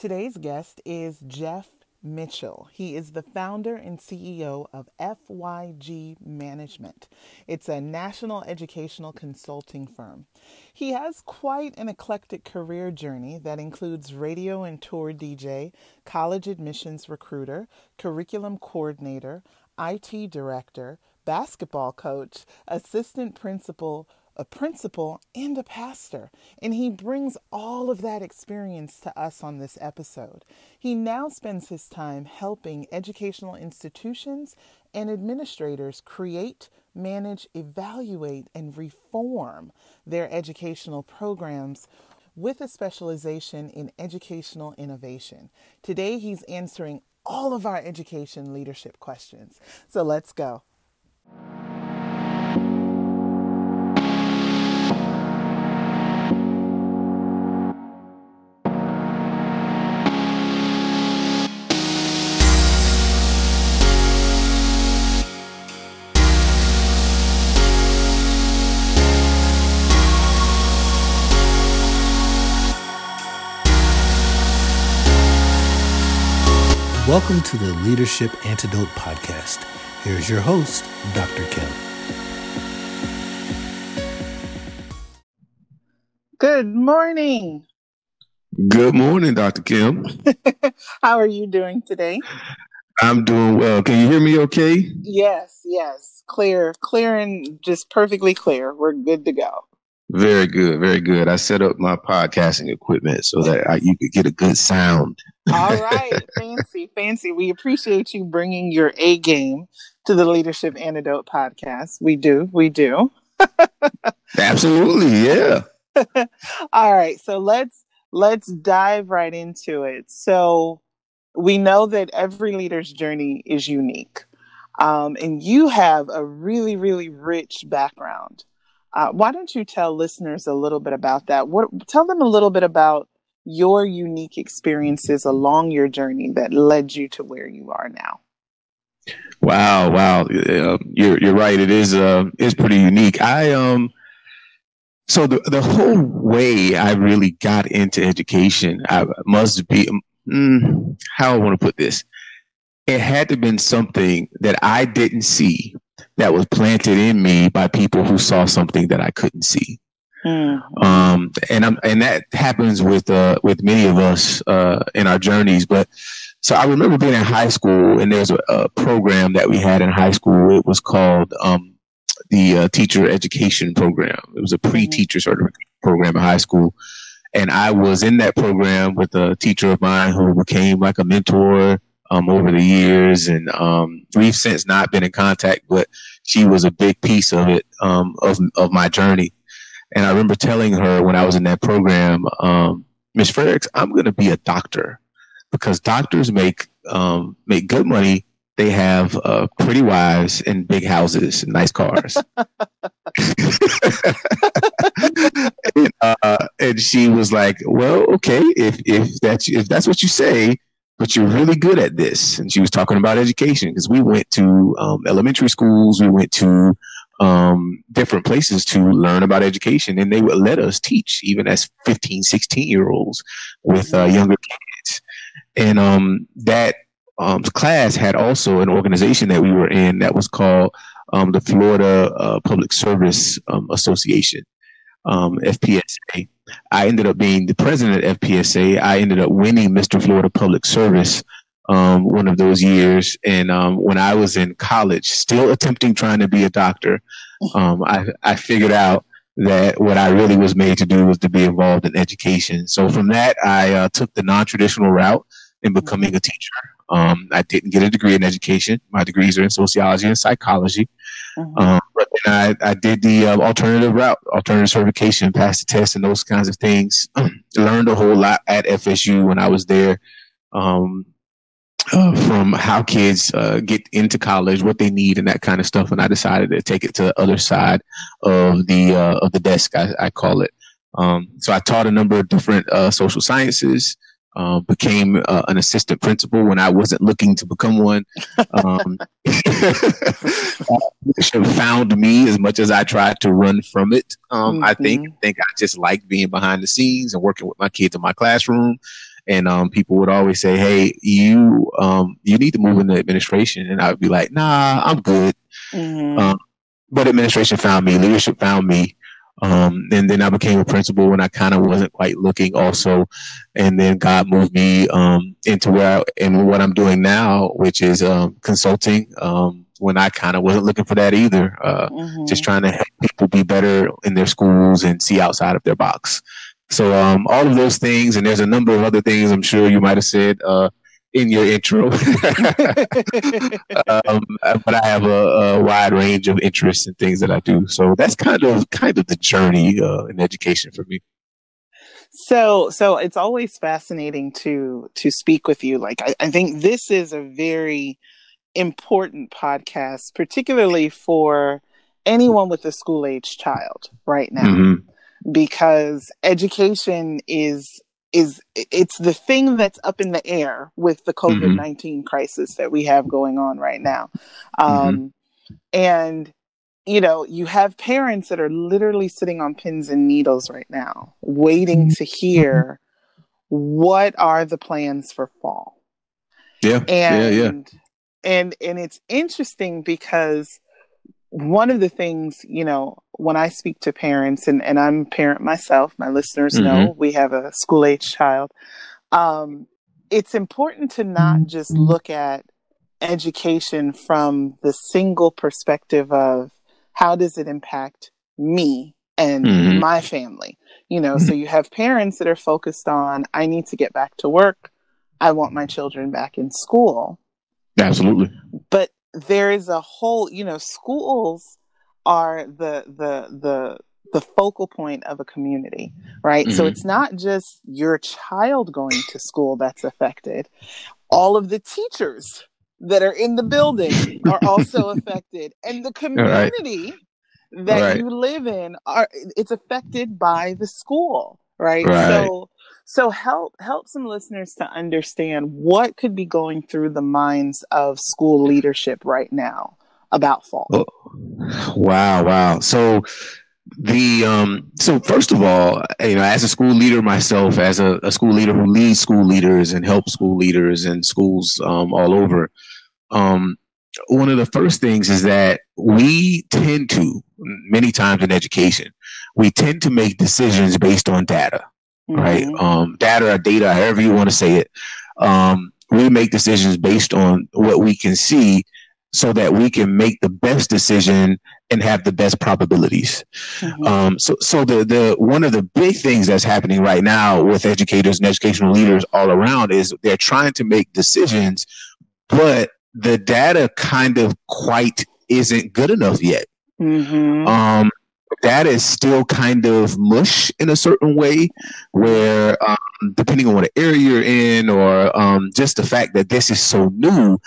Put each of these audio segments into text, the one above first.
Today's guest is Jeff Mitchell. He is the founder and CEO of FYG Management. It's a national educational consulting firm. He has quite an eclectic career journey that includes radio and tour DJ, college admissions recruiter, curriculum coordinator, IT director, basketball coach, assistant principal, a principal, and a pastor. And he brings all of that experience to us on this episode. He now spends his time helping educational institutions and administrators create, manage, evaluate, and reform their educational programs with a specialization in educational innovation. Today, he's answering all of our education leadership questions. So let's go. Welcome to the Leadership Antidote Podcast. Here's your host, Dr. Kim. Good morning. Good morning, Dr. Kim. How are you doing today? I'm doing well. Can you hear me okay? Yes, yes. Clear, clear, and just perfectly clear. We're good to go. Very good, very good. I set up my podcasting equipment so that I, you could get a good sound. All right, fancy, fancy. We appreciate you bringing your A game to the Leadership Antidote podcast. We do, we do. Absolutely, yeah. All right, so let's let's dive right into it. So we know that every leader's journey is unique, um, and you have a really, really rich background. Uh, why don't you tell listeners a little bit about that? What tell them a little bit about your unique experiences along your journey that led you to where you are now. Wow, wow, uh, you're you're right. It is uh is pretty unique. I um so the the whole way I really got into education, I must be mm, how I want to put this. It had to have been something that I didn't see that was planted in me by people who saw something that I couldn't see. Mm. Um, and I'm, and that happens with, uh, with many of us, uh, in our journeys. But so I remember being in high school and there's a, a program that we had in high school. It was called, um, the uh, teacher education program. It was a mm-hmm. pre-teacher sort of program in high school. And I was in that program with a teacher of mine who became like a mentor um, over the years, and um, we've since not been in contact. But she was a big piece of it um, of of my journey. And I remember telling her when I was in that program, um, Miss Fredericks, I'm going to be a doctor because doctors make um, make good money. They have uh, pretty wives and big houses and nice cars. and, uh, and, she was like, "Well, okay, if if that's if that's what you say, but you're really good at this." And she was talking about education because we went to um, elementary schools, we went to um, different places to learn about education and they would let us teach even as 15 16 year olds with uh, younger kids and um, that um, class had also an organization that we were in that was called um, the florida uh, public service um, association um, fpsa i ended up being the president of fpsa i ended up winning mr florida public service um, one of those years. And um, when I was in college, still attempting trying to be a doctor, um, I, I figured out that what I really was made to do was to be involved in education. So from that, I uh, took the non-traditional route in becoming a teacher. Um, I didn't get a degree in education. My degrees are in sociology and psychology. Mm-hmm. Um, but then I, I did the uh, alternative route, alternative certification, passed the test and those kinds of things. Learned a whole lot at FSU when I was there. Um, uh, from how kids uh, get into college, what they need, and that kind of stuff. And I decided to take it to the other side of the uh, of the desk, I, I call it. Um, so I taught a number of different uh, social sciences. Uh, became uh, an assistant principal when I wasn't looking to become one. Um, found me as much as I tried to run from it. Um, mm-hmm. I think I think I just liked being behind the scenes and working with my kids in my classroom and um, people would always say, "Hey, you um, you need to move into administration," and I would be like, "Nah, I'm good." Mm-hmm. Um, but administration found me, leadership found me, um, and then I became a principal when I kind of wasn't quite looking, also, and then God moved me um, into where I, and what I'm doing now, which is um, consulting. Um, when I kind of wasn't looking for that either, uh, mm-hmm. just trying to help people be better in their schools and see outside of their box. So um, all of those things, and there's a number of other things I'm sure you might have said uh, in your intro. um, but I have a, a, wide range of interests and things that I do. So that's kind of kind of the journey uh, in education for me. So so it's always fascinating to to speak with you. Like I, I think this is a very important podcast, particularly for anyone with a school age child right now. Mm-hmm because education is is it's the thing that's up in the air with the mm-hmm. COVID 19 mm-hmm. crisis that we have going on right now. Mm-hmm. Um, mm-hmm. And, you know, you have parents that are literally sitting on pins and needles right now, waiting mm-hmm. to hear what are the plans for fall. Yeah. And, yeah, yeah. And, and it's interesting because one of the things, you know, when I speak to parents, and, and I'm a parent myself, my listeners mm-hmm. know we have a school age child. Um, it's important to not just look at education from the single perspective of how does it impact me and mm-hmm. my family. You know, so you have parents that are focused on, I need to get back to work. I want my children back in school. Absolutely. But there is a whole, you know, schools are the the the the focal point of a community, right? Mm-hmm. So it's not just your child going to school that's affected. All of the teachers that are in the building are also affected and the community right. that right. you live in are it's affected by the school, right? right? So so help help some listeners to understand what could be going through the minds of school leadership right now about fall. Oh, wow, wow. So the um so first of all you know as a school leader myself as a, a school leader who leads school leaders and helps school leaders and schools um, all over um one of the first things is that we tend to many times in education we tend to make decisions based on data mm-hmm. right? Um, data or data, however you want to say it. Um, we make decisions based on what we can see so that we can make the best decision and have the best probabilities. Mm-hmm. Um, so, so the, the, one of the big things that's happening right now with educators and educational leaders all around is they're trying to make decisions, but the data kind of quite isn't good enough yet. Mm-hmm. Um, that is still kind of mush in a certain way where um, depending on what area you're in or um, just the fact that this is so new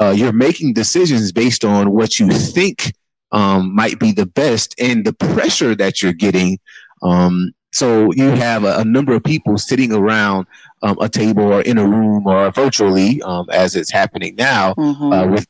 uh, you're making decisions based on what you think um, might be the best and the pressure that you're getting. Um, so you have a, a, number of people sitting around um, a table or in a room or virtually um, as it's happening now mm-hmm. uh, with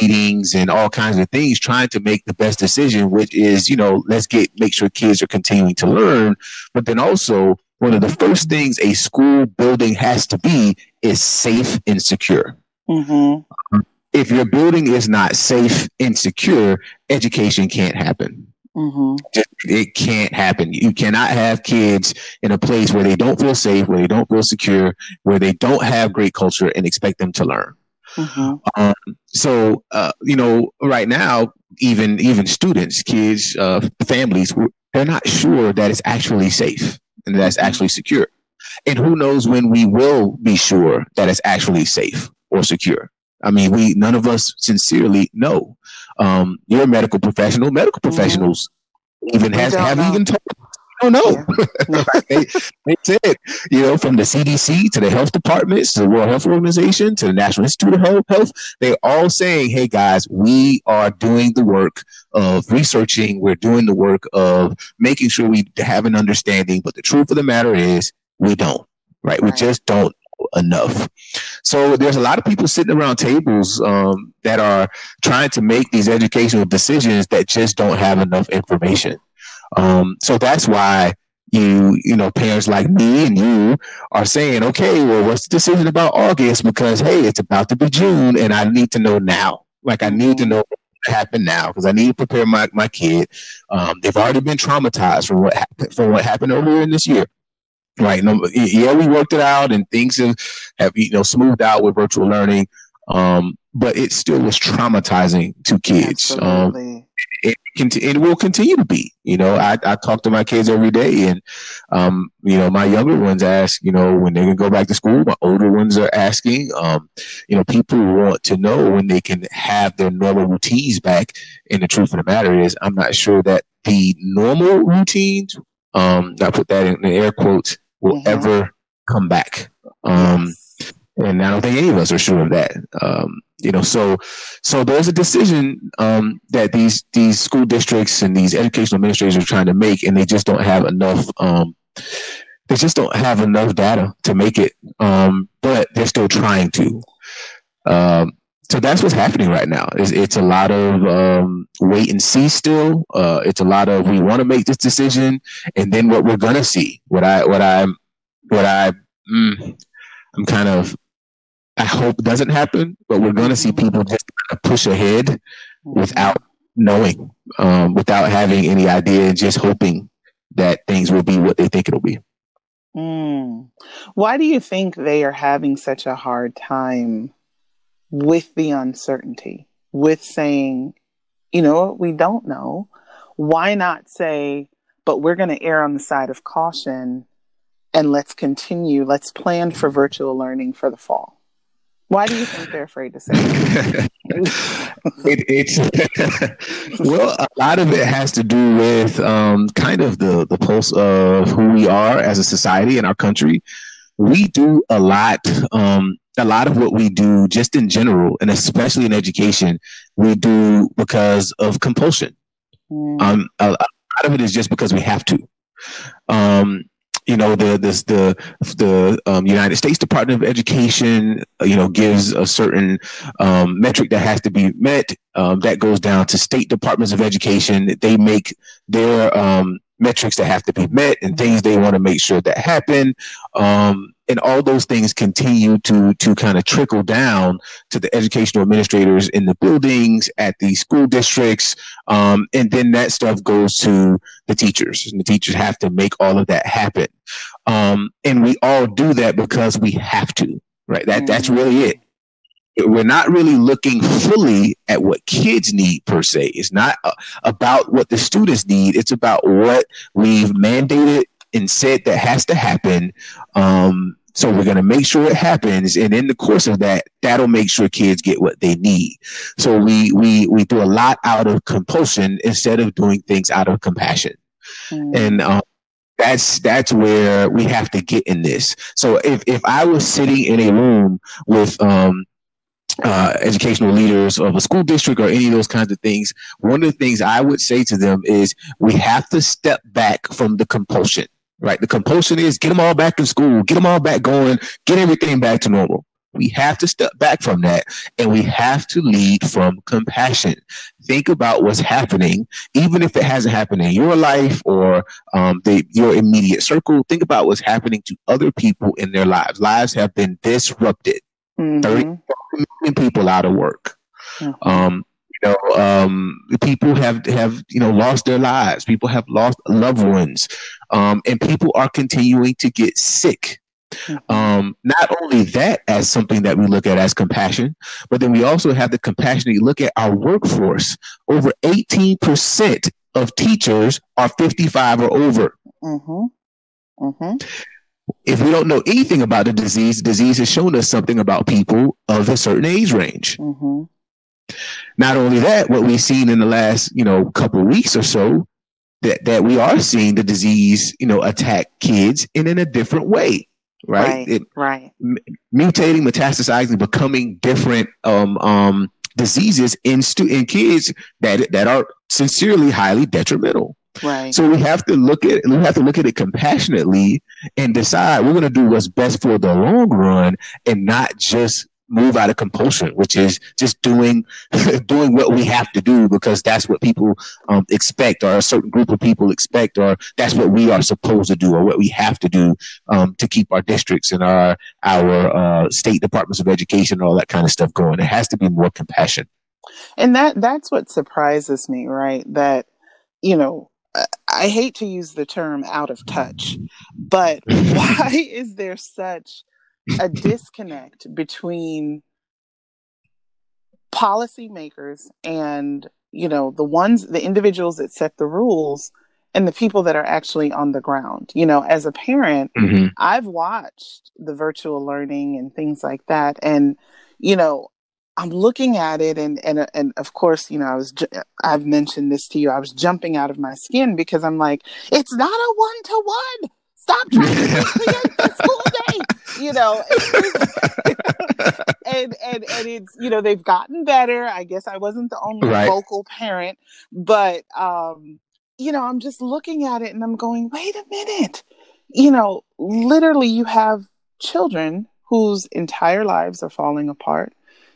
meetings and all kinds of things trying to make the best decision which is you know let's get make sure kids are continuing to learn. But then also one of the first things a school building has to be is safe and secure mm-hmm. if your building is not safe and secure education can't happen mm-hmm. it can't happen you cannot have kids in a place where they don't feel safe where they don't feel secure where they don't have great culture and expect them to learn Mm-hmm. Um, so, uh, you know, right now, even even students, kids, uh, families, they're not sure that it's actually safe and that's mm-hmm. actually secure. And who knows when we will be sure that it's actually safe or secure. I mean, we none of us sincerely know. Um, you're a medical professional. Medical professionals mm-hmm. even has have know. even told I don't know. Yeah. they, they said, you know, from the CDC to the health departments to the World Health Organization to the National Institute of Health, they're all saying, hey guys, we are doing the work of researching, we're doing the work of making sure we have an understanding. But the truth of the matter is, we don't, right? right. We just don't enough. So there's a lot of people sitting around tables um, that are trying to make these educational decisions that just don't have enough information. Um, so that's why you you know parents like me and you are saying okay well what's the decision about august because hey it's about to be june and i need to know now like i need to mm-hmm. know what happen now because i need to prepare my, my kid um, they've already been traumatized from what happened from what happened earlier in this year right yeah we worked it out and things have, have you know smoothed out with virtual learning um, but it still was traumatizing to kids um, Absolutely. Um, it, it will continue to be. You know, I, I talk to my kids every day, and um, you know, my younger ones ask, you know, when they can go back to school. My older ones are asking. Um, you know, people want to know when they can have their normal routines back. And the truth of the matter is, I'm not sure that the normal routines, um, I put that in the air quotes, will mm-hmm. ever come back. Um, yes. and I don't think any of us are sure of that. Um, you know so so there's a decision um, that these these school districts and these educational administrators are trying to make and they just don't have enough um, they just don't have enough data to make it um, but they're still trying to um, so that's what's happening right now it's, it's a lot of um, wait and see still uh, it's a lot of we want to make this decision and then what we're gonna see what i what i'm what i mm, i'm kind of I hope doesn't happen, but we're to see people just push ahead without knowing, um, without having any idea, and just hoping that things will be what they think it'll be. Mm. Why do you think they are having such a hard time with the uncertainty, with saying, you know, we don't know? Why not say, but we're going to err on the side of caution and let's continue, let's plan for virtual learning for the fall? Why do you think they're afraid to say it? it it's well, a lot of it has to do with um, kind of the the pulse of who we are as a society in our country. We do a lot. Um, a lot of what we do, just in general, and especially in education, we do because of compulsion. Mm. Um, a, a, lot of it is just because we have to. Um, you know the this the the um, United States Department of Education uh, you know gives a certain um, metric that has to be met um, that goes down to state departments of education they make their um, metrics that have to be met and things they want to make sure that happen um, and all those things continue to to kind of trickle down to the educational administrators in the buildings at the school districts um, and then that stuff goes to the teachers and the teachers have to make all of that happen. Um, and we all do that because we have to right? That that's mm-hmm. really it. We're not really looking fully at what kids need per se. It's not uh, about what the students need. It's about what we've mandated and said that has to happen. Um, so we're going to make sure it happens, and in the course of that, that'll make sure kids get what they need. So we we we do a lot out of compulsion instead of doing things out of compassion, mm. and um, that's that's where we have to get in this. So if if I was sitting in a room with um, uh, educational leaders of a school district or any of those kinds of things, one of the things I would say to them is we have to step back from the compulsion right? The compulsion is get them all back in school, get them all back going, get everything back to normal. We have to step back from that and we have to lead from compassion. Think about what's happening, even if it hasn't happened in your life or um, the, your immediate circle. Think about what's happening to other people in their lives. Lives have been disrupted. Mm-hmm. 30 million people out of work. Mm-hmm. Um, you know, um, people have have you know lost their lives. People have lost loved ones, um, and people are continuing to get sick. Mm-hmm. Um, not only that as something that we look at as compassion, but then we also have the compassion to look at our workforce. Over 18% of teachers are 55 or over. Mm-hmm. Mm-hmm. If we don't know anything about the disease, the disease has shown us something about people of a certain age range. Mm-hmm. Not only that, what we've seen in the last, you know, couple weeks or so, that, that we are seeing the disease, you know, attack kids in, in a different way. Right. Right. It, right. M- mutating, metastasizing, becoming different um, um, diseases in stu- in kids that that are sincerely highly detrimental. Right. So we have to look at we have to look at it compassionately and decide we're going to do what's best for the long run and not just move out of compulsion, which is just doing doing what we have to do because that's what people um, expect, or a certain group of people expect, or that's what we are supposed to do, or what we have to do um, to keep our districts and our our uh, state departments of education and all that kind of stuff going. It has to be more compassion. And that that's what surprises me, right? That you know, I hate to use the term out of touch, but why is there such a disconnect between policymakers and you know the ones the individuals that set the rules and the people that are actually on the ground. You know as a parent mm-hmm. i've watched the virtual learning and things like that. And you know i'm looking at it and and and of course you know i was ju- i've mentioned this to you i was jumping out of my skin because i'm like it's not a one to one stop trying to create the school you know and, and and it's you know they've gotten better i guess i wasn't the only right. vocal parent but um you know i'm just looking at it and i'm going wait a minute you know literally you have children whose entire lives are falling apart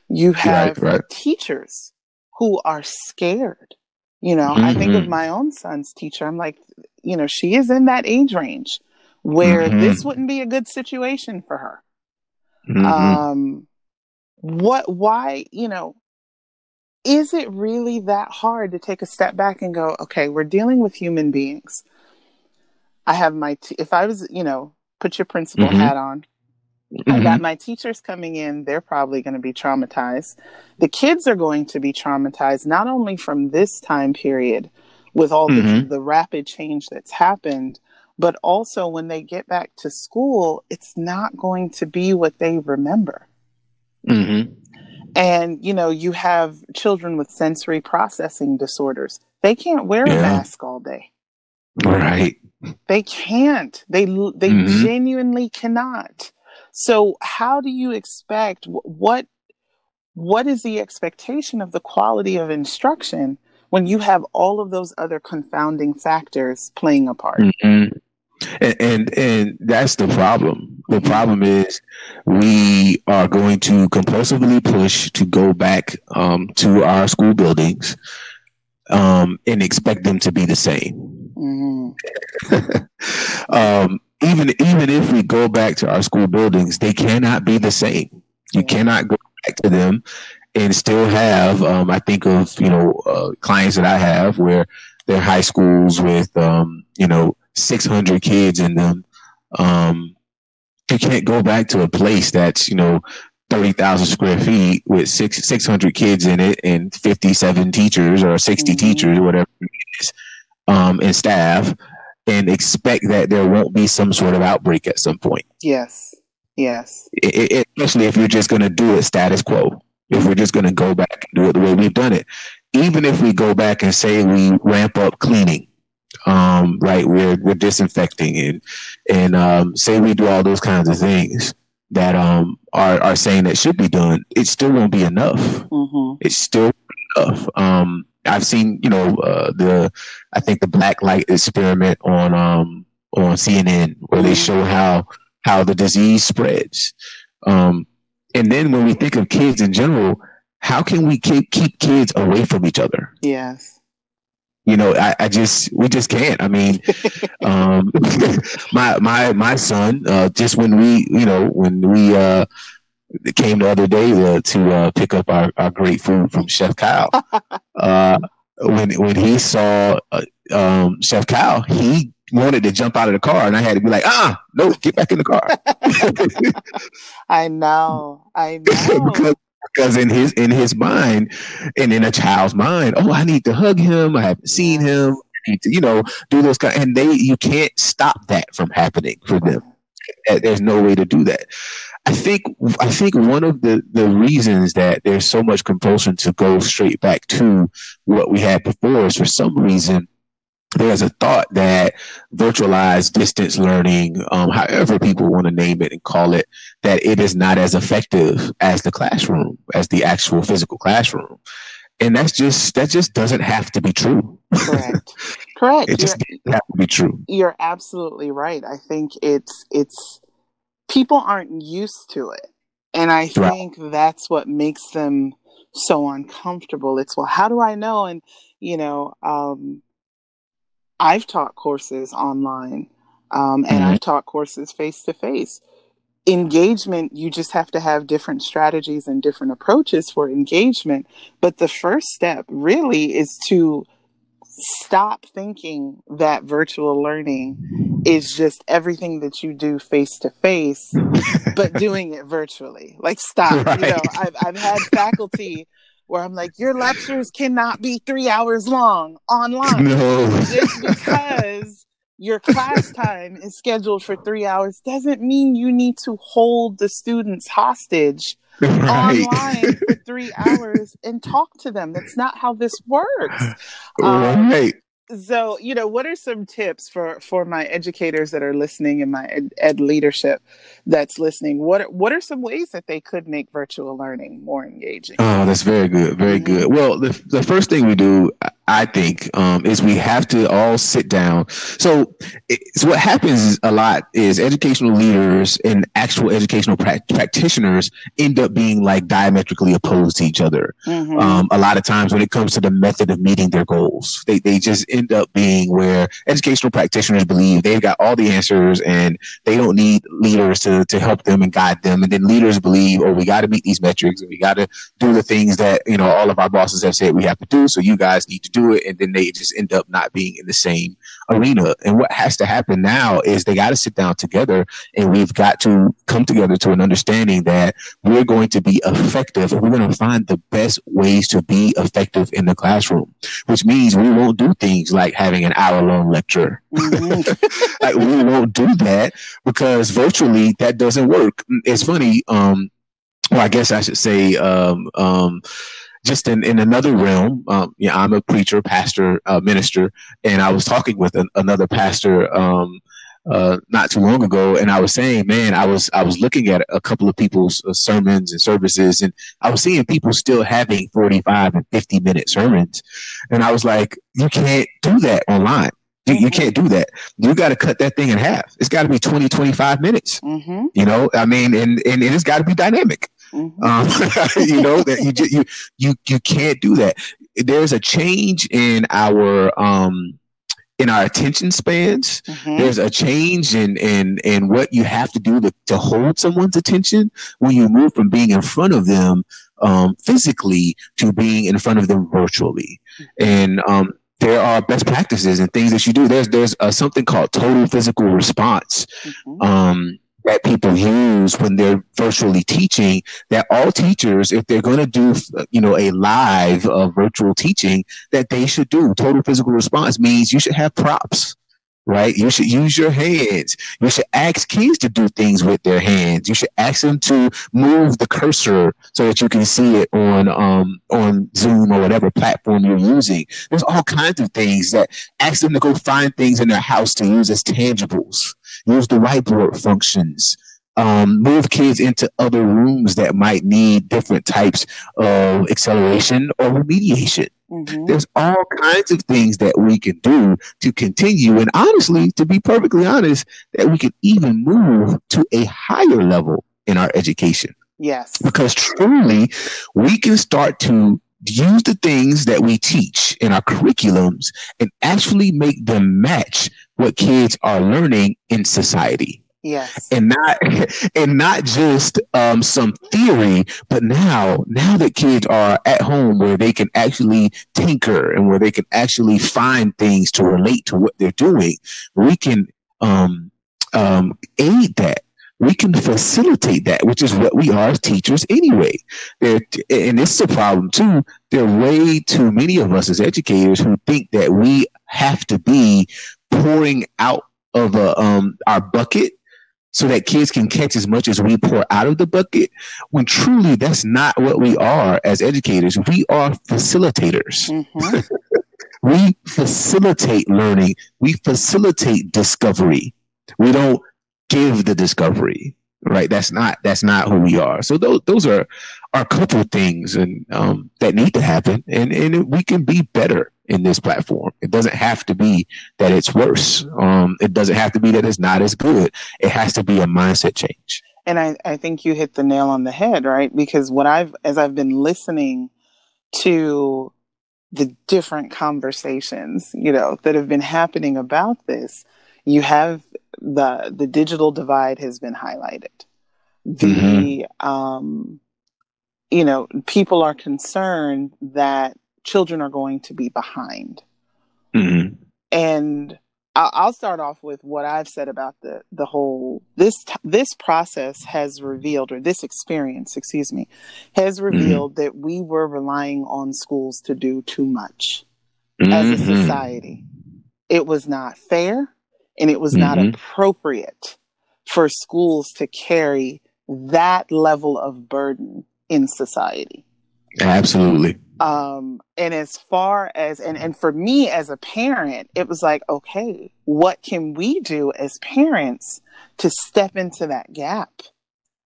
you have right, right. teachers who are scared you know mm-hmm. i think of mm-hmm. my own son's teacher i'm like you know she is in that age range where mm-hmm. this wouldn't be a good situation for her. Mm-hmm. Um, what, why, you know, is it really that hard to take a step back and go, okay, we're dealing with human beings. I have my, t- if I was, you know, put your principal mm-hmm. hat on, I got mm-hmm. my teachers coming in, they're probably going to be traumatized. The kids are going to be traumatized, not only from this time period with all the, mm-hmm. the rapid change that's happened, but also when they get back to school, it's not going to be what they remember. Mm-hmm. And, you know, you have children with sensory processing disorders. They can't wear yeah. a mask all day. Right. They can't. They they mm-hmm. genuinely cannot. So how do you expect what what is the expectation of the quality of instruction when you have all of those other confounding factors playing a part? Mm-hmm. And, and, and that's the problem. The problem is we are going to compulsively push to go back um, to our school buildings um, and expect them to be the same. Mm-hmm. um, even even if we go back to our school buildings, they cannot be the same. You cannot go back to them and still have. Um, I think of you know uh, clients that I have where they're high schools with um, you know 600 kids in them. Um, you can't go back to a place that's, you know, 30,000 square feet with six, 600 kids in it and 57 teachers or 60 mm-hmm. teachers or whatever it is, um, and staff and expect that there won't be some sort of outbreak at some point. Yes. Yes. It, it, especially if you're just going to do it status quo. If we're just going to go back and do it the way we've done it. Even if we go back and say we ramp up cleaning, um, right? We're we're disinfecting and and um, say we do all those kinds of things that um are are saying that should be done. It still won't be enough. Mm-hmm. It's still enough. Um, I've seen you know uh, the I think the black light experiment on um on CNN where they show how how the disease spreads. Um, and then when we think of kids in general, how can we keep keep kids away from each other? Yes you know, I, I, just we just can't. I mean, um, my my my son, uh, just when we, you know, when we uh, came the other day to, to uh, pick up our, our great food from Chef Kyle, uh, when when he saw uh, um, Chef Kyle, he wanted to jump out of the car, and I had to be like, ah, no, get back in the car. I know, I know. because because in his in his mind and in a child's mind, oh, I need to hug him. I haven't seen him. I need to, you know, do those kind. And they, you can't stop that from happening for them. There's no way to do that. I think I think one of the the reasons that there's so much compulsion to go straight back to what we had before is for some reason there's a thought that virtualized distance learning, um, however people want to name it and call it, that it is not as effective as the classroom, as the actual physical classroom. And that's just that just doesn't have to be true. Correct. Correct. it just doesn't have to be true. You're absolutely right. I think it's it's people aren't used to it. And I think that's what makes them so uncomfortable. It's, well, how do I know? And, you know, um, I've taught courses online um, and mm-hmm. I've taught courses face to face. Engagement, you just have to have different strategies and different approaches for engagement. But the first step really is to stop thinking that virtual learning is just everything that you do face to face, but doing it virtually. Like, stop. Right. You know, I've, I've had faculty where I'm like, your lectures cannot be three hours long online. No. Just because your class time is scheduled for three hours doesn't mean you need to hold the students hostage right. online for three hours and talk to them. That's not how this works. Um, right so you know what are some tips for for my educators that are listening and my ed, ed, leadership that's listening? What what are some ways that they could make virtual learning more engaging? Oh that's very good very mm-hmm. good well the, the first thing we do i think um, is we have to all sit down so, so what happens a lot is educational leaders and actual educational pra- practitioners end up being like diametrically opposed to each other mm-hmm. um, a lot of times when it comes to the method of meeting their goals they, they just end up being where educational practitioners believe they've got all the answers and they don't need leaders to, to help them and guide them. And then leaders believe, oh, we got to meet these metrics and we got to do the things that, you know, all of our bosses have said we have to do. So you guys need to do it. And then they just end up not being in the same arena. And what has to happen now is they got to sit down together and we've got to come together to an understanding that we're going to be effective and we're going to find the best ways to be effective in the classroom, which means we won't do things like having an hour long lecture. Mm-hmm. like we won't do that because virtually that doesn't work. It's funny. Um, well, I guess I should say, um, um, just in, in another realm, um, yeah, I'm a preacher, pastor, uh, minister, and I was talking with an, another pastor, um, uh, not too long ago, and I was saying, man, I was I was looking at a couple of people's uh, sermons and services, and I was seeing people still having 45 and 50 minute sermons, and I was like, you can't do that online. You, you can't do that. You got to cut that thing in half. It's got to be 20, 25 minutes. Mm-hmm. You know, I mean, and, and, and it's got to be dynamic. Mm-hmm. Um, you know that you, you you you can't do that. There's a change in our um in our attention spans. Mm-hmm. There's a change in in in what you have to do to, to hold someone's attention when you move from being in front of them um, physically to being in front of them virtually. Mm-hmm. And um, there are best practices and things that you do. There's there's uh, something called total physical response. Mm-hmm. Um, that people use when they're virtually teaching that all teachers if they're going to do you know a live uh, virtual teaching that they should do. Total physical response means you should have props right? You should use your hands. You should ask kids to do things with their hands. You should ask them to move the cursor so that you can see it on um on zoom or whatever platform you're using. There's all kinds of things that ask them to go find things in their house to use as tangibles. Use the whiteboard functions, um, move kids into other rooms that might need different types of acceleration or remediation. Mm-hmm. There's all kinds of things that we can do to continue. And honestly, to be perfectly honest, that we can even move to a higher level in our education. Yes. Because truly, we can start to use the things that we teach in our curriculums and actually make them match what kids are learning in society. Yes. And not and not just um, some theory, but now now that kids are at home where they can actually tinker and where they can actually find things to relate to what they're doing, we can um, um, aid that we can facilitate that, which is what we are as teachers anyway. There, and this is a problem too. There are way too many of us as educators who think that we have to be pouring out of a, um, our bucket so that kids can catch as much as we pour out of the bucket when truly that's not what we are as educators. We are facilitators. Mm-hmm. we facilitate learning. We facilitate discovery. We don't give the discovery right that's not that's not who we are so those those are are a couple things and um, that need to happen and and we can be better in this platform it doesn't have to be that it's worse um, it doesn't have to be that it's not as good it has to be a mindset change And I, I think you hit the nail on the head, right? Because what I've, as I've been listening to the different conversations, you know, that have been happening about this, you have the the digital divide has been highlighted. The mm-hmm. um, you know, people are concerned that children are going to be behind. Mm-hmm. And I'll start off with what I've said about the the whole this this process has revealed, or this experience, excuse me, has mm-hmm. revealed mm-hmm. that we were relying on schools to do too much mm-hmm. as a mm-hmm. society. It was not fair, and it was mm-hmm. not appropriate for schools to carry that level of burden in society. Absolutely. Um, and as far as and, and for me as a parent, it was like, okay, what can we do as parents to step into that gap?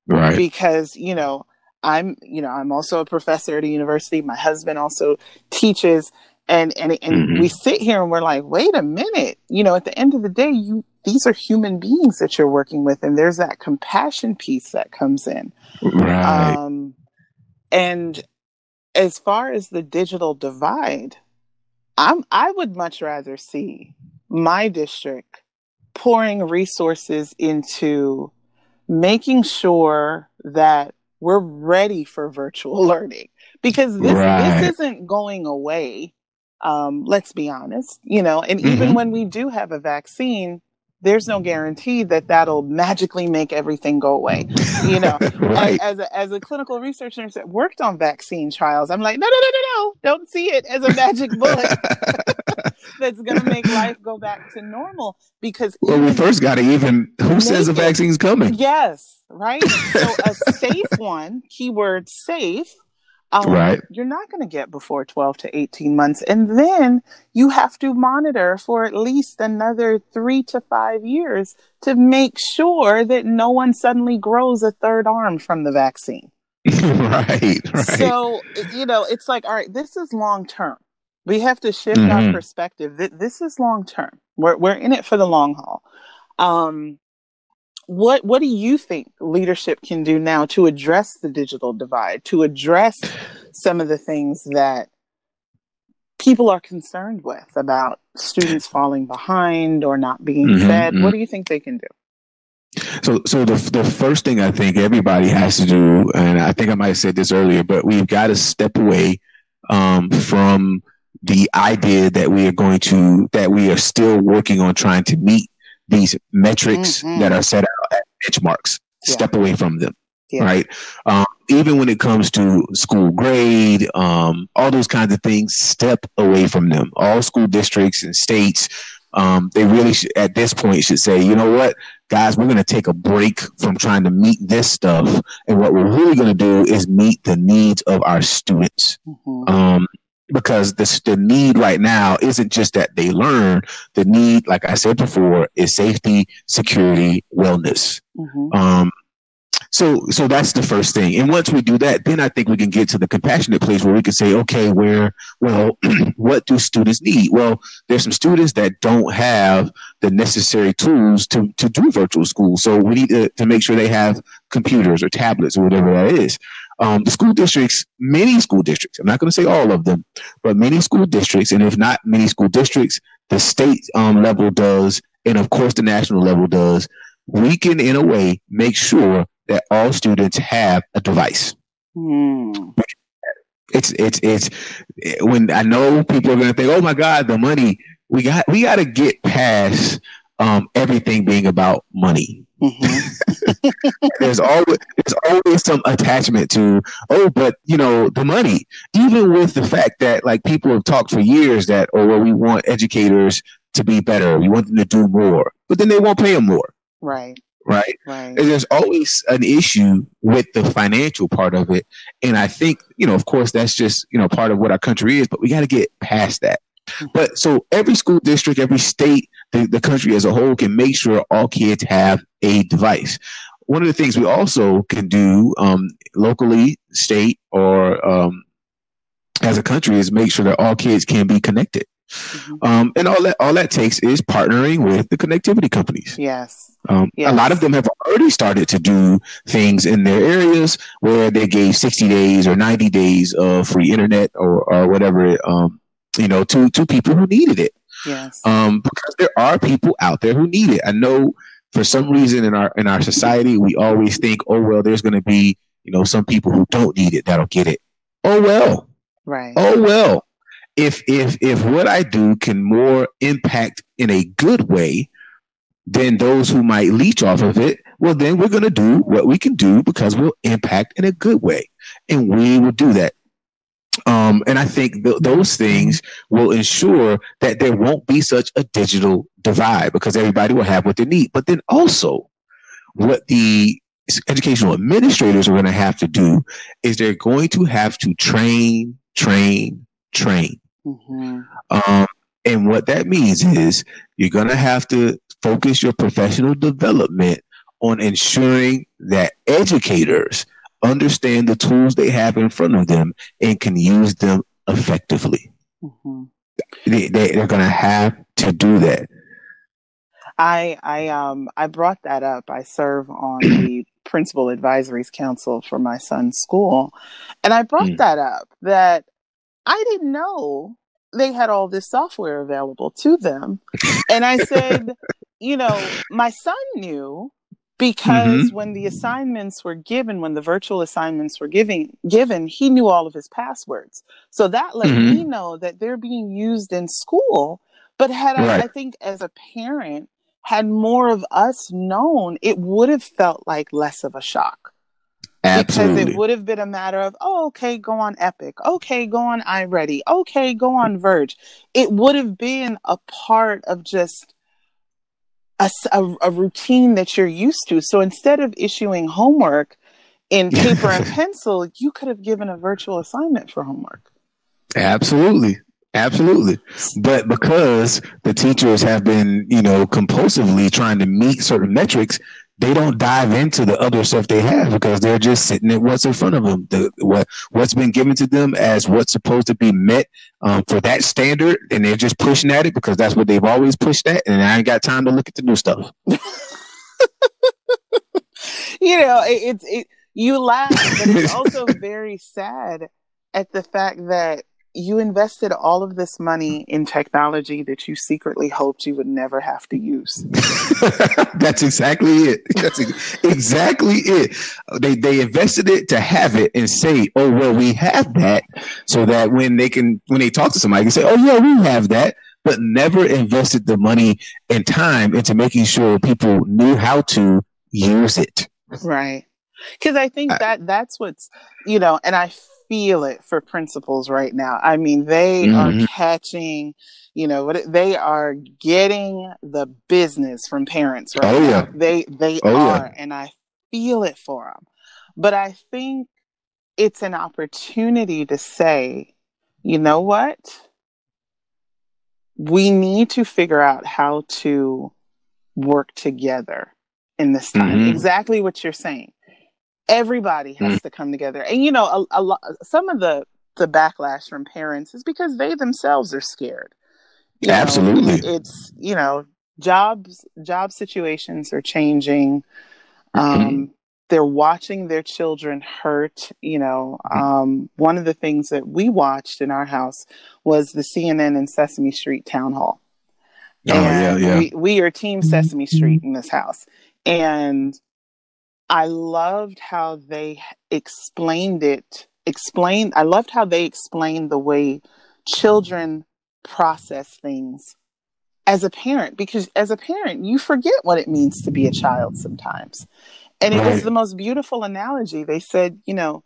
Right. Because, you know, I'm, you know, I'm also a professor at a university. My husband also teaches and and and mm-hmm. we sit here and we're like, wait a minute, you know, at the end of the day, you these are human beings that you're working with, and there's that compassion piece that comes in. Right. Um, and as far as the digital divide, I'm I would much rather see my district pouring resources into making sure that we're ready for virtual learning because this right. this isn't going away. Um, let's be honest, you know, and mm-hmm. even when we do have a vaccine, there's no guarantee that that'll magically make everything go away. You know, right. as, as, a, as a clinical researcher that worked on vaccine trials, I'm like, no, no, no, no, no, don't see it as a magic bullet that's going to make life go back to normal. Because well, we first got to even who says the vaccine's coming? Yes, right. So a safe one, keyword safe, um, right. you're not going to get before 12 to 18 months. And then you have to monitor for at least another three to five years to make sure that no one suddenly grows a third arm from the vaccine. right, right. So, you know, it's like, all right, this is long term. We have to shift mm-hmm. our perspective. This is long term. We're, we're in it for the long haul. Um, what what do you think leadership can do now to address the digital divide to address some of the things that people are concerned with about students falling behind or not being mm-hmm, fed mm-hmm. what do you think they can do so so the, the first thing i think everybody has to do and i think i might have said this earlier but we've got to step away um, from the idea that we are going to that we are still working on trying to meet these metrics mm-hmm. that are set out as benchmarks. Yeah. Step away from them. Yeah. Right. Um, even when it comes to school grade, um, all those kinds of things, step away from them. All school districts and states, um, they really should, at this point should say, you know what, guys, we're going to take a break from trying to meet this stuff. And what we're really going to do is meet the needs of our students. Mm-hmm. Um, because the, the need right now isn't just that they learn. The need, like I said before, is safety, security, wellness. Mm-hmm. Um, so, so that's the first thing. And once we do that, then I think we can get to the compassionate place where we can say, okay, where, well, what do students need? Well, there's some students that don't have the necessary tools to, to do virtual school. So we need to, to make sure they have computers or tablets or whatever that is. Um, the school districts, many school districts, I'm not going to say all of them, but many school districts, and if not many school districts, the state um, level does, and of course the national level does, we can, in a way, make sure that all students have a device. Mm. It's, it's, it's, when I know people are going to think, oh my God, the money, we got, we got to get past um, everything being about money. Mm-hmm. there's always there's always some attachment to oh, but you know the money. Even with the fact that like people have talked for years that oh well we want educators to be better, we want them to do more, but then they won't pay them more. Right. Right. Right. And there's always an issue with the financial part of it, and I think you know, of course, that's just you know part of what our country is, but we got to get past that. But so every school district, every state, the, the country as a whole can make sure all kids have a device. One of the things we also can do um, locally, state, or um, as a country is make sure that all kids can be connected. Mm-hmm. Um, and all that all that takes is partnering with the connectivity companies. Yes. Um, yes. A lot of them have already started to do things in their areas where they gave 60 days or 90 days of free internet or, or whatever, um, you know, to, to people who needed it. Yes. Um, because there are people out there who need it. I know for some reason in our in our society we always think, oh well, there's going to be you know some people who don't need it that'll get it. Oh well. Right. Oh well. If if if what I do can more impact in a good way than those who might leech off of it, well then we're going to do what we can do because we'll impact in a good way, and we will do that. Um, and I think th- those things will ensure that there won't be such a digital divide because everybody will have what they need. But then also, what the educational administrators are going to have to do is they're going to have to train, train, train. Mm-hmm. Um, and what that means is you're going to have to focus your professional development on ensuring that educators understand the tools they have in front of them and can use them effectively. Mm-hmm. They, they, they're going to have to do that. I I um I brought that up. I serve on the principal advisories council for my son's school, and I brought mm. that up that I didn't know they had all this software available to them, and I said, you know, my son knew because mm-hmm. when the assignments were given when the virtual assignments were giving given he knew all of his passwords so that let mm-hmm. me know that they're being used in school but had right. I, I think as a parent had more of us known it would have felt like less of a shock Absolutely. Because it would have been a matter of, oh, okay, go on Epic. Okay, go on iReady. Okay, go on Verge. It would have been a part of just a, a, a routine that you're used to. So instead of issuing homework in paper and pencil, you could have given a virtual assignment for homework. Absolutely. Absolutely. But because the teachers have been, you know, compulsively trying to meet certain metrics, they don't dive into the other stuff they have because they're just sitting at what's in front of them. The what what's been given to them as what's supposed to be met um, for that standard, and they're just pushing at it because that's what they've always pushed at. And I ain't got time to look at the new stuff. you know, it, it's it. You laugh, but it's also very sad at the fact that you invested all of this money in technology that you secretly hoped you would never have to use. That's exactly it. That's exactly it. They they invested it to have it and say, "Oh well, we have that," so that when they can when they talk to somebody, they can say, "Oh yeah, we have that." But never invested the money and time into making sure people knew how to use it. Right. Because I think that that's what's you know, and I feel it for principals right now. I mean, they mm-hmm. are catching, you know, what they are getting the business from parents right oh, now. Yeah. They they oh, are, yeah. and I feel it for them. But I think it's an opportunity to say, you know what? We need to figure out how to work together in this time. Mm-hmm. Exactly what you're saying everybody has mm. to come together. And you know a, a lot some of the the backlash from parents is because they themselves are scared. You absolutely. it's you know jobs job situations are changing. Mm-hmm. um they're watching their children hurt. You know mm-hmm. um one of the things that we watched in our house was the cnn and sesame street town hall. Oh and yeah. yeah we, we are team sesame street in this house. And I loved how they explained it. Explained. I loved how they explained the way children process things as a parent, because as a parent, you forget what it means to be a child sometimes. And it was the most beautiful analogy. They said, you know,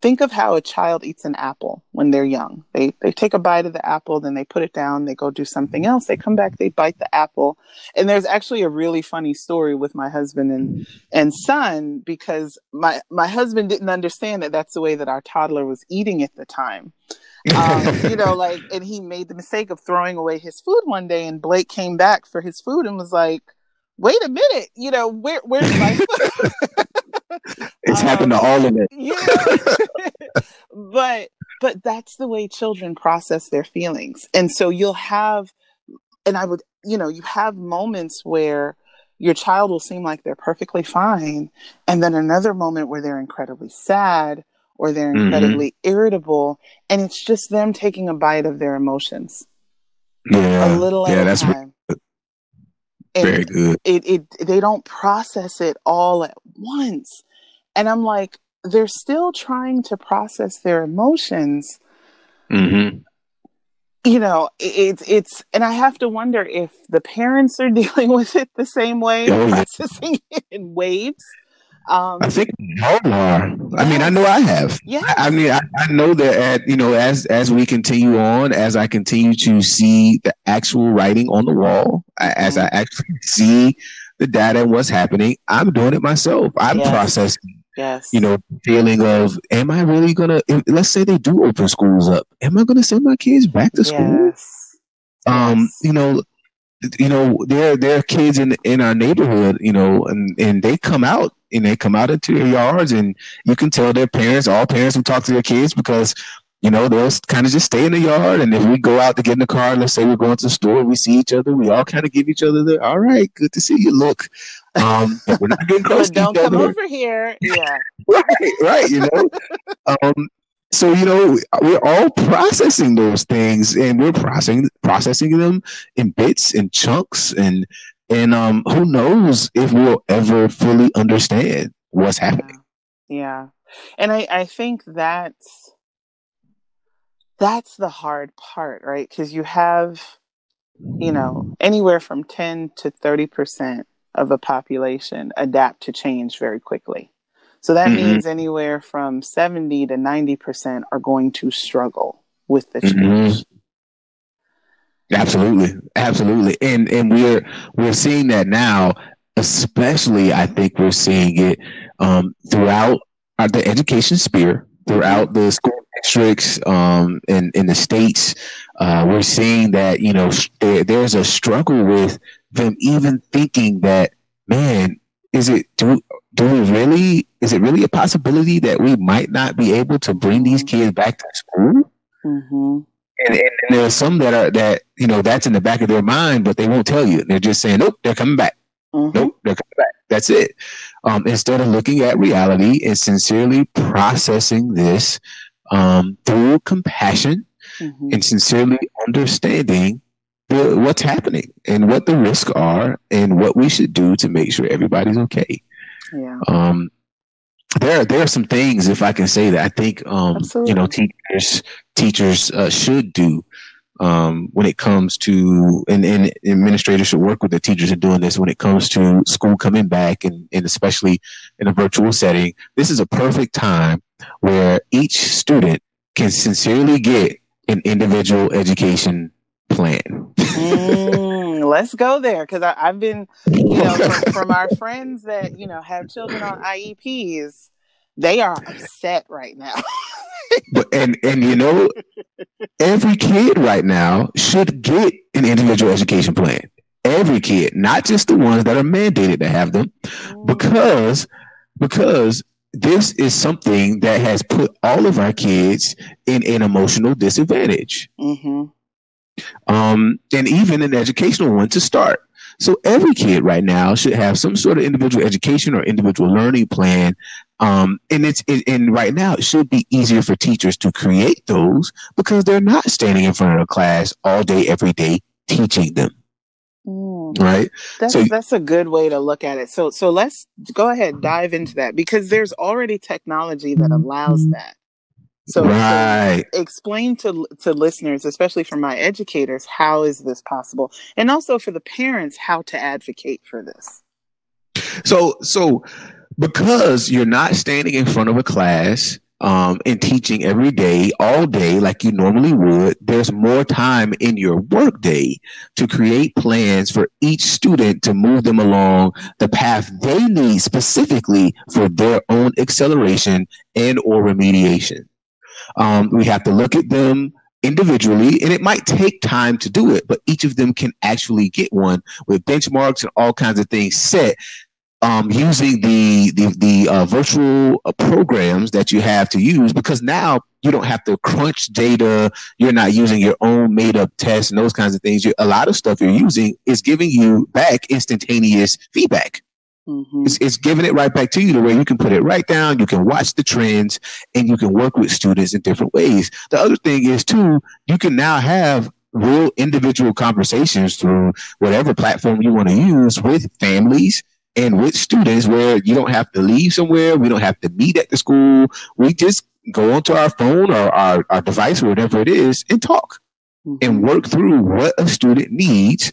think of how a child eats an apple when they're young. They they take a bite of the apple, then they put it down, they go do something else. They come back, they bite the apple. And there's actually a really funny story with my husband and and son because my my husband didn't understand that that's the way that our toddler was eating at the time. um, you know, like, and he made the mistake of throwing away his food one day, and Blake came back for his food and was like, "Wait a minute, you know, where where's my food?" it's um, happened to all of it. yeah. but but that's the way children process their feelings and so you'll have and i would you know you have moments where your child will seem like they're perfectly fine and then another moment where they're incredibly sad or they're Mhm. incredibly irritable and it's just them taking a bite of their emotions Yeah. a little yeah, at a that's time very good. it, it they don't process it all at once and i'm like they're still trying to process their emotions hmm you know it's it's and i have to wonder if the parents are dealing with it the same way Oh, yeah. processing it in waves um I think we all are. I mean, I know I have. yes I I mean, I, I know that at, you know, as as we continue on, as I continue to see the actual writing on the wall, I, as I actually see the data and what's happening, I'm doing it myself. I'm Yes. processing, yes you know, feeling of, am I really gonna? Let's say they do open schools up, am I gonna send my kids back to school? yes um Yes. you know you know there there are kids in in our neighborhood you know and and they come out and they come out into their yards and you can tell their parents all parents will talk to their kids because you know they'll kind of just stay in the yard and if we go out to get in the car let's say we're going to the store we see each other we all kind of give each other the all right good to see you look um but we're not getting close don't come other over here yeah right, right. You know, um, so you know, we're all processing those things, and we're processing processing them in bits and chunks, and and um, who knows if we'll ever fully understand what's happening. Yeah. And I, I think that's that's the hard part, right? Because you have, you know, anywhere from 10 to 30% of a population adapt to change very quickly. So that Mhm. means anywhere from 70 to 90% are going to struggle with the Mhm. change. Absolutely, absolutely, and and we're we're seeing that now. Especially, I think we're seeing it um, throughout uh, the education sphere, throughout the school districts, um, in in the states. Uh, we're seeing that you know there, there's a struggle with them even thinking that man, is it do do we really is it really a possibility that we might not be able to bring these kids back to school? hmm and, and, and there are some that are that you know that's in the back of their mind, but they won't tell you. They're just saying, "Nope, they're coming back. hmm Nope, they're coming back." That's it. Um, instead of looking at reality and sincerely processing this um, through compassion hmm and sincerely understanding the, what's happening and what the risks are and what we should do to make sure everybody's okay. Yeah. Um, there, there are some things, if I can say that, I think um, you know teachers teachers uh, should do um, when it comes to and, and administrators should work with the teachers in doing this when it comes to school coming back and, and especially in a virtual setting. This is a perfect time where each student can sincerely get an individual education plan. Mm, let's go there because I've been, you know, from, from our friends that you know have children on IEPs, they are upset right now. but and and you know, every kid right now should get an individual education plan. Every kid, not just the ones that are mandated to have them, because because this is something that has put all of our kids in an emotional disadvantage. hmm um, and even an educational one to start. So every kid right now should have some sort of individual education or individual learning plan. Um, and it's it, and right now it should be easier for teachers to create those because they're not standing in front of a class all day, every day, teaching them. Mm. Right? That's So- that's a good way to look at it. So so let's go ahead dive into that because there's already technology that allows that. So, so explain to to listeners, especially for my educators, how is this possible, and also for the parents, how to advocate for this. So so because you're not standing in front of a class um, and teaching every day, all day, like you normally would, there's more time in your workday to create plans for each student to move them along the path they need specifically for their own acceleration and or remediation. Um, we have to look at them individually, and it might take time to do it, but each of them can actually get one with benchmarks and all kinds of things set um, using the the, the uh, virtual uh, programs that you have to use because now you don't have to crunch data. You're not using your own made up tests and those kinds of things. You, a lot of stuff you're using is giving you back instantaneous feedback. Mm-hmm. It's, it's, giving it right back to you to where you can put it right down. You can watch the trends and you can work with students in different ways. The other thing is too, you can now have real individual conversations through whatever platform you want to use with families and with students where you don't have to leave somewhere. We don't have to meet at the school. We just go onto our phone or our, our device or whatever it is and talk mm-hmm. and work through what a student needs.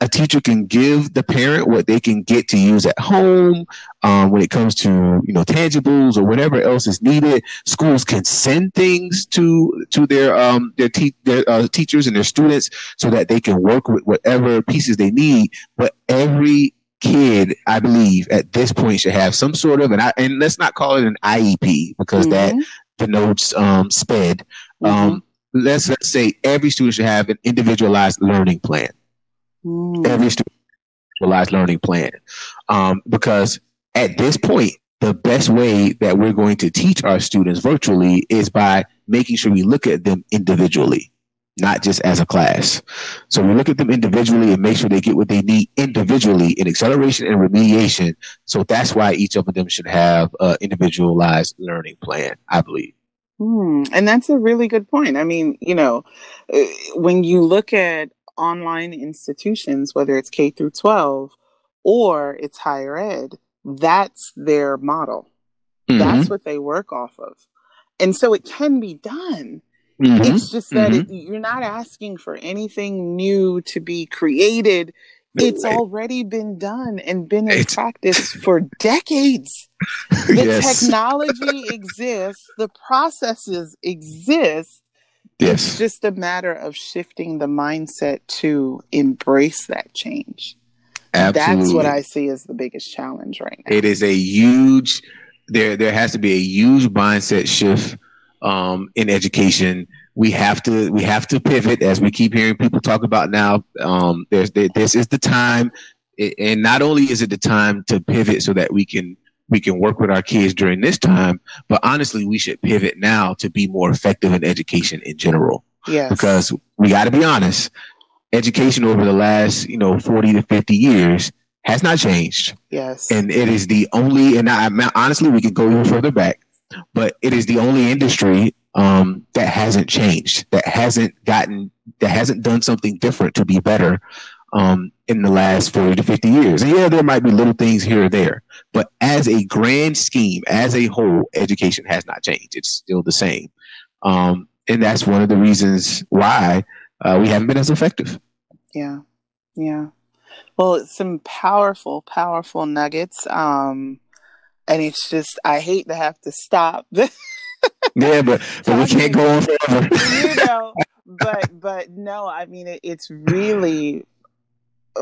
A teacher can give the parent what they can get to use at home um, when it comes to you know tangibles or whatever else is needed. Schools can send things to to their um, their, te- their uh, teachers and their students so that they can work with whatever pieces they need. But every kid, I believe, at this point should have some sort of, and I, and let's not call it an IEP because mm-hmm. that denotes um, SPED. Mm-hmm. Um, let's let's say every student should have an individualized learning plan. Mm. Every student individualized learning plan, um, because at this point, the best way that we're going to teach our students virtually is by making sure we look at them individually not just as a class. So we look at them individually and make sure they get what they need individually in acceleration and remediation. So that's why each of them should have an individualized learning plan, I believe. Hmm. And that's a really good point. I mean, you know, uh, when you look at online institutions, whether it's K through 12 or it's higher ed, that's their model. Mm-hmm. That's what they work off of. And so it can be done Mm-hmm. It's just that mm-hmm. it, you're not asking for anything new to be created. It's already been done and been in practice for decades. The yes. technology exists, the processes exist. Yes. It's just a matter of shifting the mindset to embrace that change. Absolutely. That's what I see as the biggest challenge right now. It is a huge there there has to be a huge mindset shift um, in education. We have to we have to pivot as we keep hearing people talk about now. Um, there's there, this is the time, and not only is it the time to pivot so that we can we can work with our kids during this time, but honestly, we should pivot now to be more effective in education in general. Yes. Because we got to be honest, education over the last you know forty to fifty years has not changed. Yes. And it is the only, and I, honestly, we could go even further back but it is the only industry um, that hasn't changed, that hasn't gotten, that hasn't done something different to be better um, in the last 40 to 50 years. And yeah, there might be little things here or there, but as a grand scheme, as a whole, education has not changed. It's still the same. Um, and that's one of the reasons why uh, we haven't been as effective. Yeah. Yeah. Well, it's some powerful, powerful nuggets. Um, and it's just I hate to have to stop. yeah, but but we can't go on forever. you know, but but no, I mean it, it's really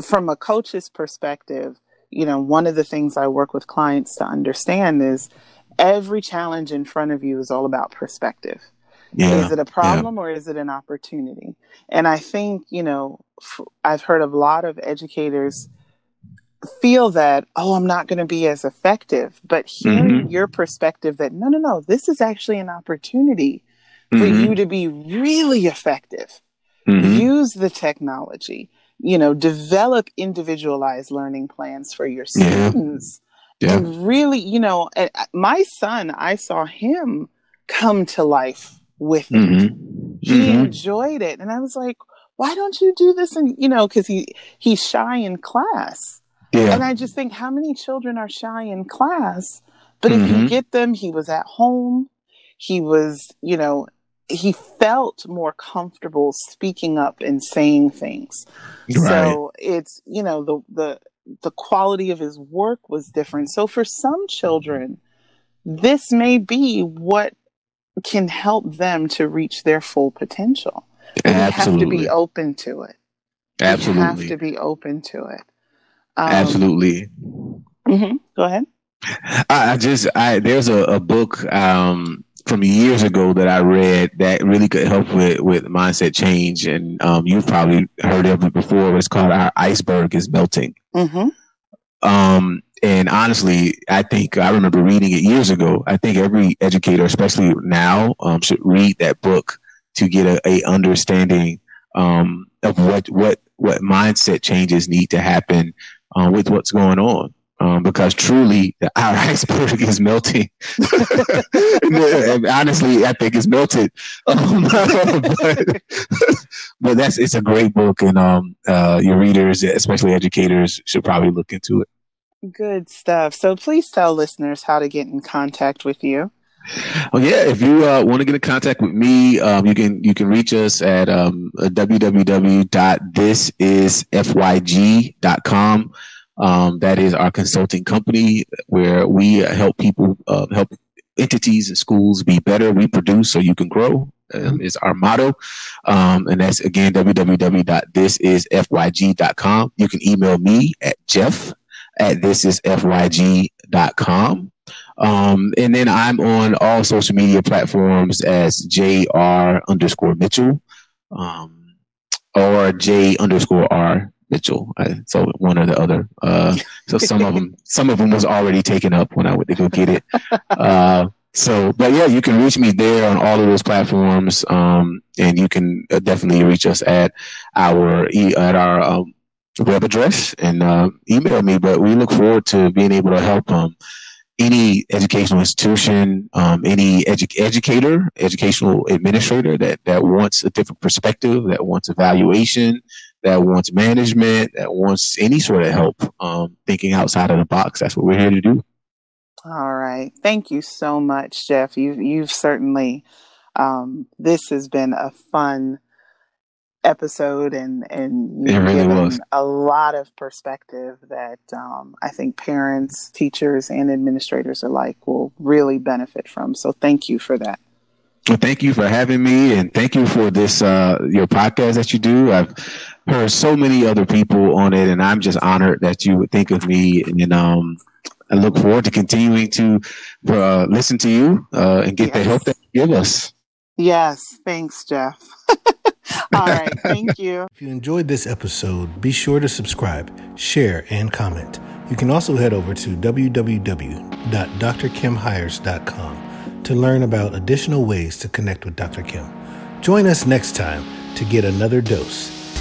from a coach's perspective. You know, one of the things I work with clients to understand is every challenge in front of you is all about perspective. Yeah, is it a problem yeah. or is it an opportunity? And I think, you know, f- I've heard a lot of educators feel that, oh, I'm not going to be as effective. But hearing mm-hmm. your perspective that, no, no, no, this is actually an opportunity for mm-hmm. you to be really effective. Mm-hmm. Use the technology, you know, develop individualized learning plans for your students. Yeah. Yeah. And really, you know, my son, I saw him come to life with it. Mm-hmm. He mm-hmm. enjoyed it. And I was like, why don't you do this? And, you know, because he, he's shy in class. Yeah. And I just think how many children are shy in class, but mm-hmm. if you mm-hmm. get them, he was at home, he was, you know, he felt more comfortable speaking up and saying things. Right. So it's, you know, the the the quality of his work was different. So for some children, this may be what can help them to reach their full potential. Absolutely. We have to be open to it. Absolutely. We have to be open to it. Um, Absolutely. Mm-hmm. Go ahead. I, I, just I there's a, a book um, from years ago that I read that really could help with with mindset change, and um, you've probably heard of it before. It's called "Our Iceberg is Melting." Mm-hmm. Um, and honestly, I think I remember reading it years ago. I think every educator, especially now, um, should read that book to get a, a understanding um, of what what what mindset changes need to happen uh, with what's going on. Um, because truly, our iceberg is melting. honestly, I think it's melted. Um, but, but, that's it's a great book, and um, uh, your readers, especially educators, should probably look into it. Good stuff. So please tell listeners how to get in contact with you. Well, yeah, if you uh, want to get in contact with me, um, you can you can reach us at um, www.thisisfyg.com. Um, that is our consulting company where we help people uh, help entities and schools be better, We produce so you can grow. Um, is our motto, um, and that's again www.thisisfyg.com. You can email me at jeff at thisisfyg.com. Um, and then I'm on all social media platforms as JR underscore Mitchell um, or J underscore R Mitchell. I, so one or the other. Uh, so some of them, some of them was already taken up when I went to go get it. Uh, so, but yeah, you can reach me there on all of those platforms, um, and you can uh, definitely reach us at our at our um, web address and uh, email me. But we look forward to being able to help um, any educational institution, um, any edu- educator, educational administrator that, that wants a different perspective, that wants evaluation, that wants management, that wants any sort of help um, thinking outside of the box. That's what we're here to do. All right. Thank you so much, Jeff. You've, you've certainly, um, this has been a fun episode and and you've really given was. a lot of perspective that um, I think parents, teachers, and administrators alike will really benefit from. So thank you for that. Well, thank you for having me, and thank you for this uh, your podcast that you do. I've heard so many other people on it, and I'm just honored that you would think of me. And um, I look forward to continuing to uh, listen to you uh, and get yes. the help that you give us. Yes, thanks, Jeff. All right. Thank you. If you enjoyed this episode, be sure to subscribe, share, and comment. You can also head over to www.drkimhires.com to learn about additional ways to connect with Dr. Kim. Join us next time to get another dose.